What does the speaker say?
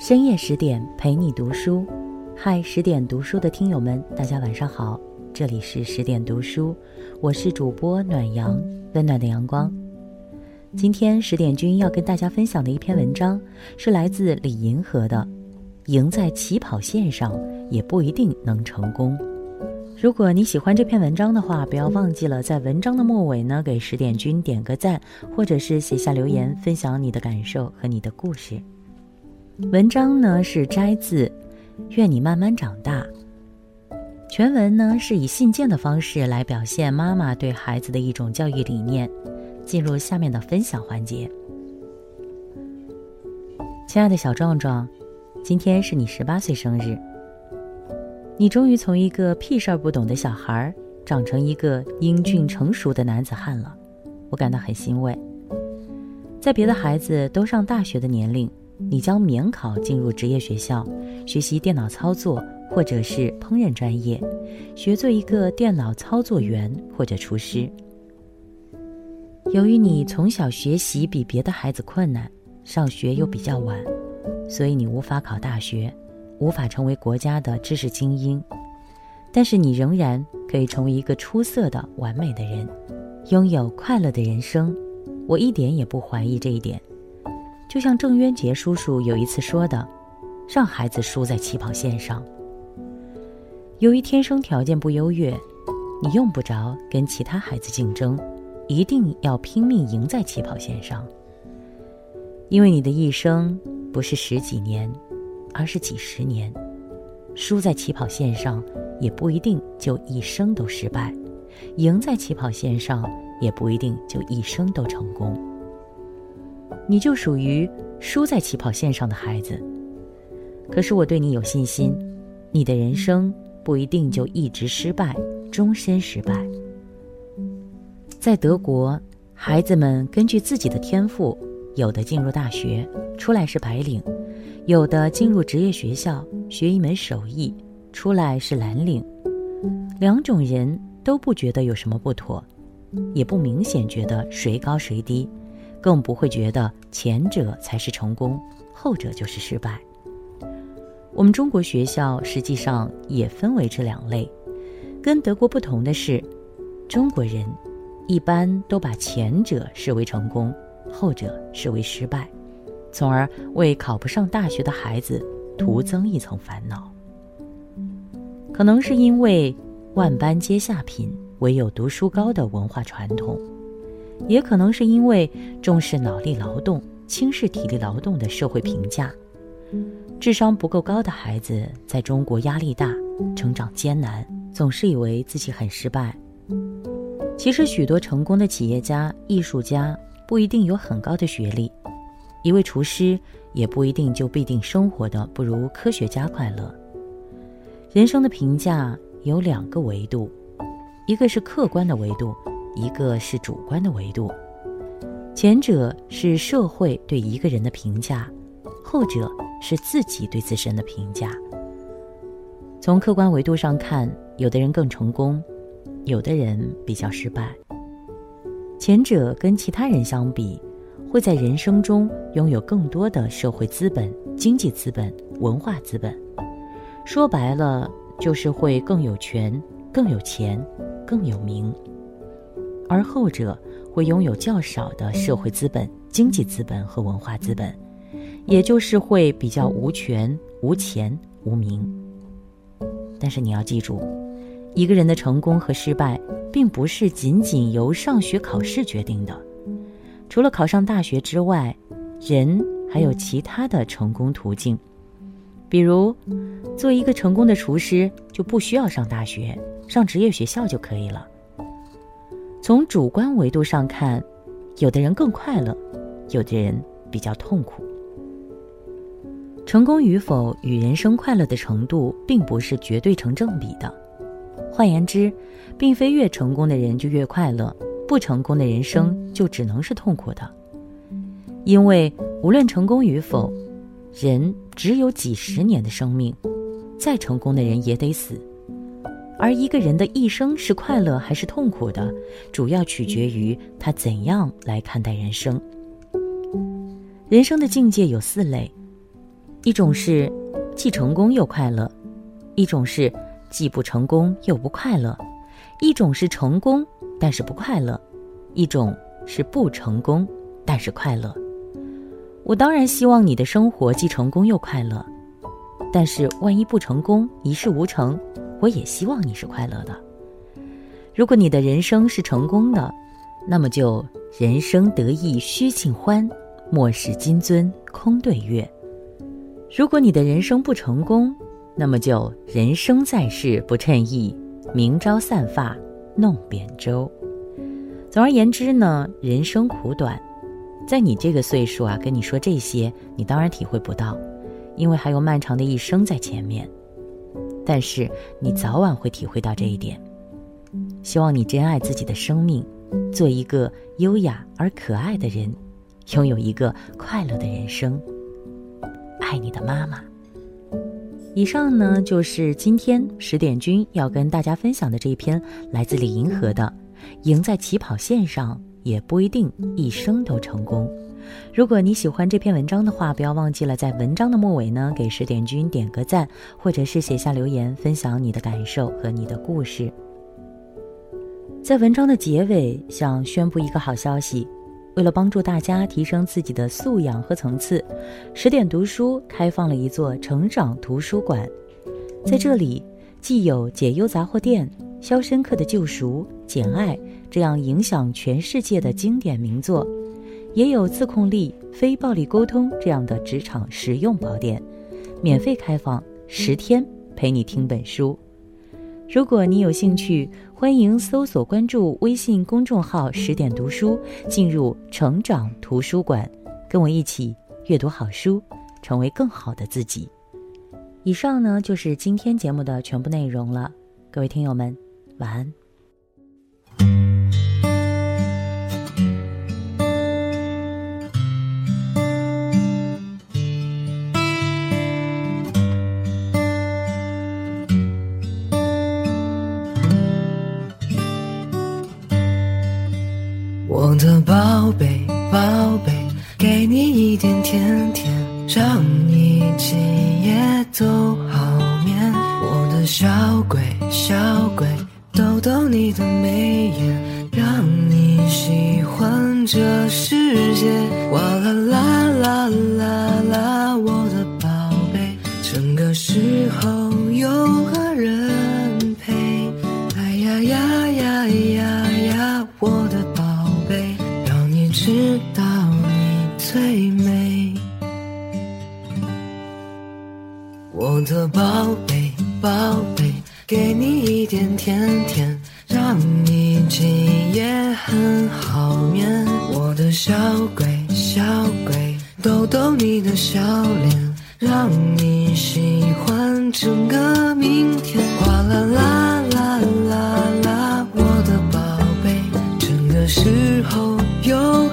深夜十点陪你读书，嗨，十点读书的听友们，大家晚上好，这里是十点读书，我是主播暖阳，温暖的阳光。今天十点君要跟大家分享的一篇文章，是来自李银河的《赢在起跑线上也不一定能成功》。如果你喜欢这篇文章的话，不要忘记了在文章的末尾呢，给十点君点个赞，或者是写下留言，分享你的感受和你的故事。文章呢是摘自《愿你慢慢长大》，全文呢是以信件的方式来表现妈妈对孩子的一种教育理念。进入下面的分享环节。亲爱的小壮壮，今天是你十八岁生日。你终于从一个屁事儿不懂的小孩，长成一个英俊成熟的男子汉了，我感到很欣慰。在别的孩子都上大学的年龄，你将免考进入职业学校，学习电脑操作或者是烹饪专业，学做一个电脑操作员或者厨师。由于你从小学习比别的孩子困难，上学又比较晚，所以你无法考大学。无法成为国家的知识精英，但是你仍然可以成为一个出色的、完美的人，拥有快乐的人生。我一点也不怀疑这一点。就像郑渊洁叔叔有一次说的：“让孩子输在起跑线上。”由于天生条件不优越，你用不着跟其他孩子竞争，一定要拼命赢在起跑线上。因为你的一生不是十几年。而是几十年，输在起跑线上也不一定就一生都失败，赢在起跑线上也不一定就一生都成功。你就属于输在起跑线上的孩子。可是我对你有信心，你的人生不一定就一直失败，终身失败。在德国，孩子们根据自己的天赋，有的进入大学，出来是白领。有的进入职业学校学一门手艺，出来是蓝领，两种人都不觉得有什么不妥，也不明显觉得谁高谁低，更不会觉得前者才是成功，后者就是失败。我们中国学校实际上也分为这两类，跟德国不同的是，中国人一般都把前者视为成功，后者视为失败。从而为考不上大学的孩子徒增一层烦恼。可能是因为“万般皆下品，唯有读书高”的文化传统，也可能是因为重视脑力劳动、轻视体力劳动的社会评价。智商不够高的孩子在中国压力大，成长艰难，总是以为自己很失败。其实，许多成功的企业家、艺术家不一定有很高的学历。一位厨师也不一定就必定生活的不如科学家快乐。人生的评价有两个维度，一个是客观的维度，一个是主观的维度。前者是社会对一个人的评价，后者是自己对自身的评价。从客观维度上看，有的人更成功，有的人比较失败。前者跟其他人相比。会在人生中拥有更多的社会资本、经济资本、文化资本，说白了就是会更有权、更有钱、更有名。而后者会拥有较少的社会资本、经济资本和文化资本，也就是会比较无权、无钱、无名。但是你要记住，一个人的成功和失败，并不是仅仅由上学考试决定的。除了考上大学之外，人还有其他的成功途径，比如，做一个成功的厨师就不需要上大学，上职业学校就可以了。从主观维度上看，有的人更快乐，有的人比较痛苦。成功与否与人生快乐的程度并不是绝对成正比的，换言之，并非越成功的人就越快乐。不成功的人生就只能是痛苦的，因为无论成功与否，人只有几十年的生命，再成功的人也得死。而一个人的一生是快乐还是痛苦的，主要取决于他怎样来看待人生。人生的境界有四类：一种是既成功又快乐，一种是既不成功又不快乐，一种是成功但是不快乐，一种是不成功但是快乐。我当然希望你的生活既成功又快乐，但是万一不成功，一事无成，我也希望你是快乐的。如果你的人生是成功的，那么就人生得意须尽欢，莫使金樽空对月。如果你的人生不成功，那么就人生在世不称意，明朝散发弄扁舟。总而言之呢，人生苦短，在你这个岁数啊，跟你说这些，你当然体会不到，因为还有漫长的一生在前面。但是你早晚会体会到这一点。希望你珍爱自己的生命，做一个优雅而可爱的人，拥有一个快乐的人生。爱你的妈妈。以上呢，就是今天十点君要跟大家分享的这一篇来自李银河的《赢在起跑线上也不一定一生都成功》。如果你喜欢这篇文章的话，不要忘记了在文章的末尾呢，给十点君点个赞，或者是写下留言，分享你的感受和你的故事。在文章的结尾，想宣布一个好消息。为了帮助大家提升自己的素养和层次，十点读书开放了一座成长图书馆。在这里，既有《解忧杂货店》《肖申克的救赎》《简爱》这样影响全世界的经典名作，也有《自控力》《非暴力沟通》这样的职场实用宝典，免费开放十天，陪你听本书。如果你有兴趣，欢迎搜索关注微信公众号“十点读书”，进入成长图书馆，跟我一起阅读好书，成为更好的自己。以上呢就是今天节目的全部内容了，各位听友们，晚安。的宝贝，宝贝，给你一点甜甜，让你今夜都好眠。我的小鬼，小鬼，逗逗你的眉眼，让你喜欢这世界。哇啦啦啦啦啦，知道你最美，我的宝贝宝贝，给你一点甜甜，让你今夜很好眠。我的小鬼小鬼，逗逗你的笑脸，让你喜欢整个明天。哗啦啦啦啦啦，我的宝贝，整个时候。有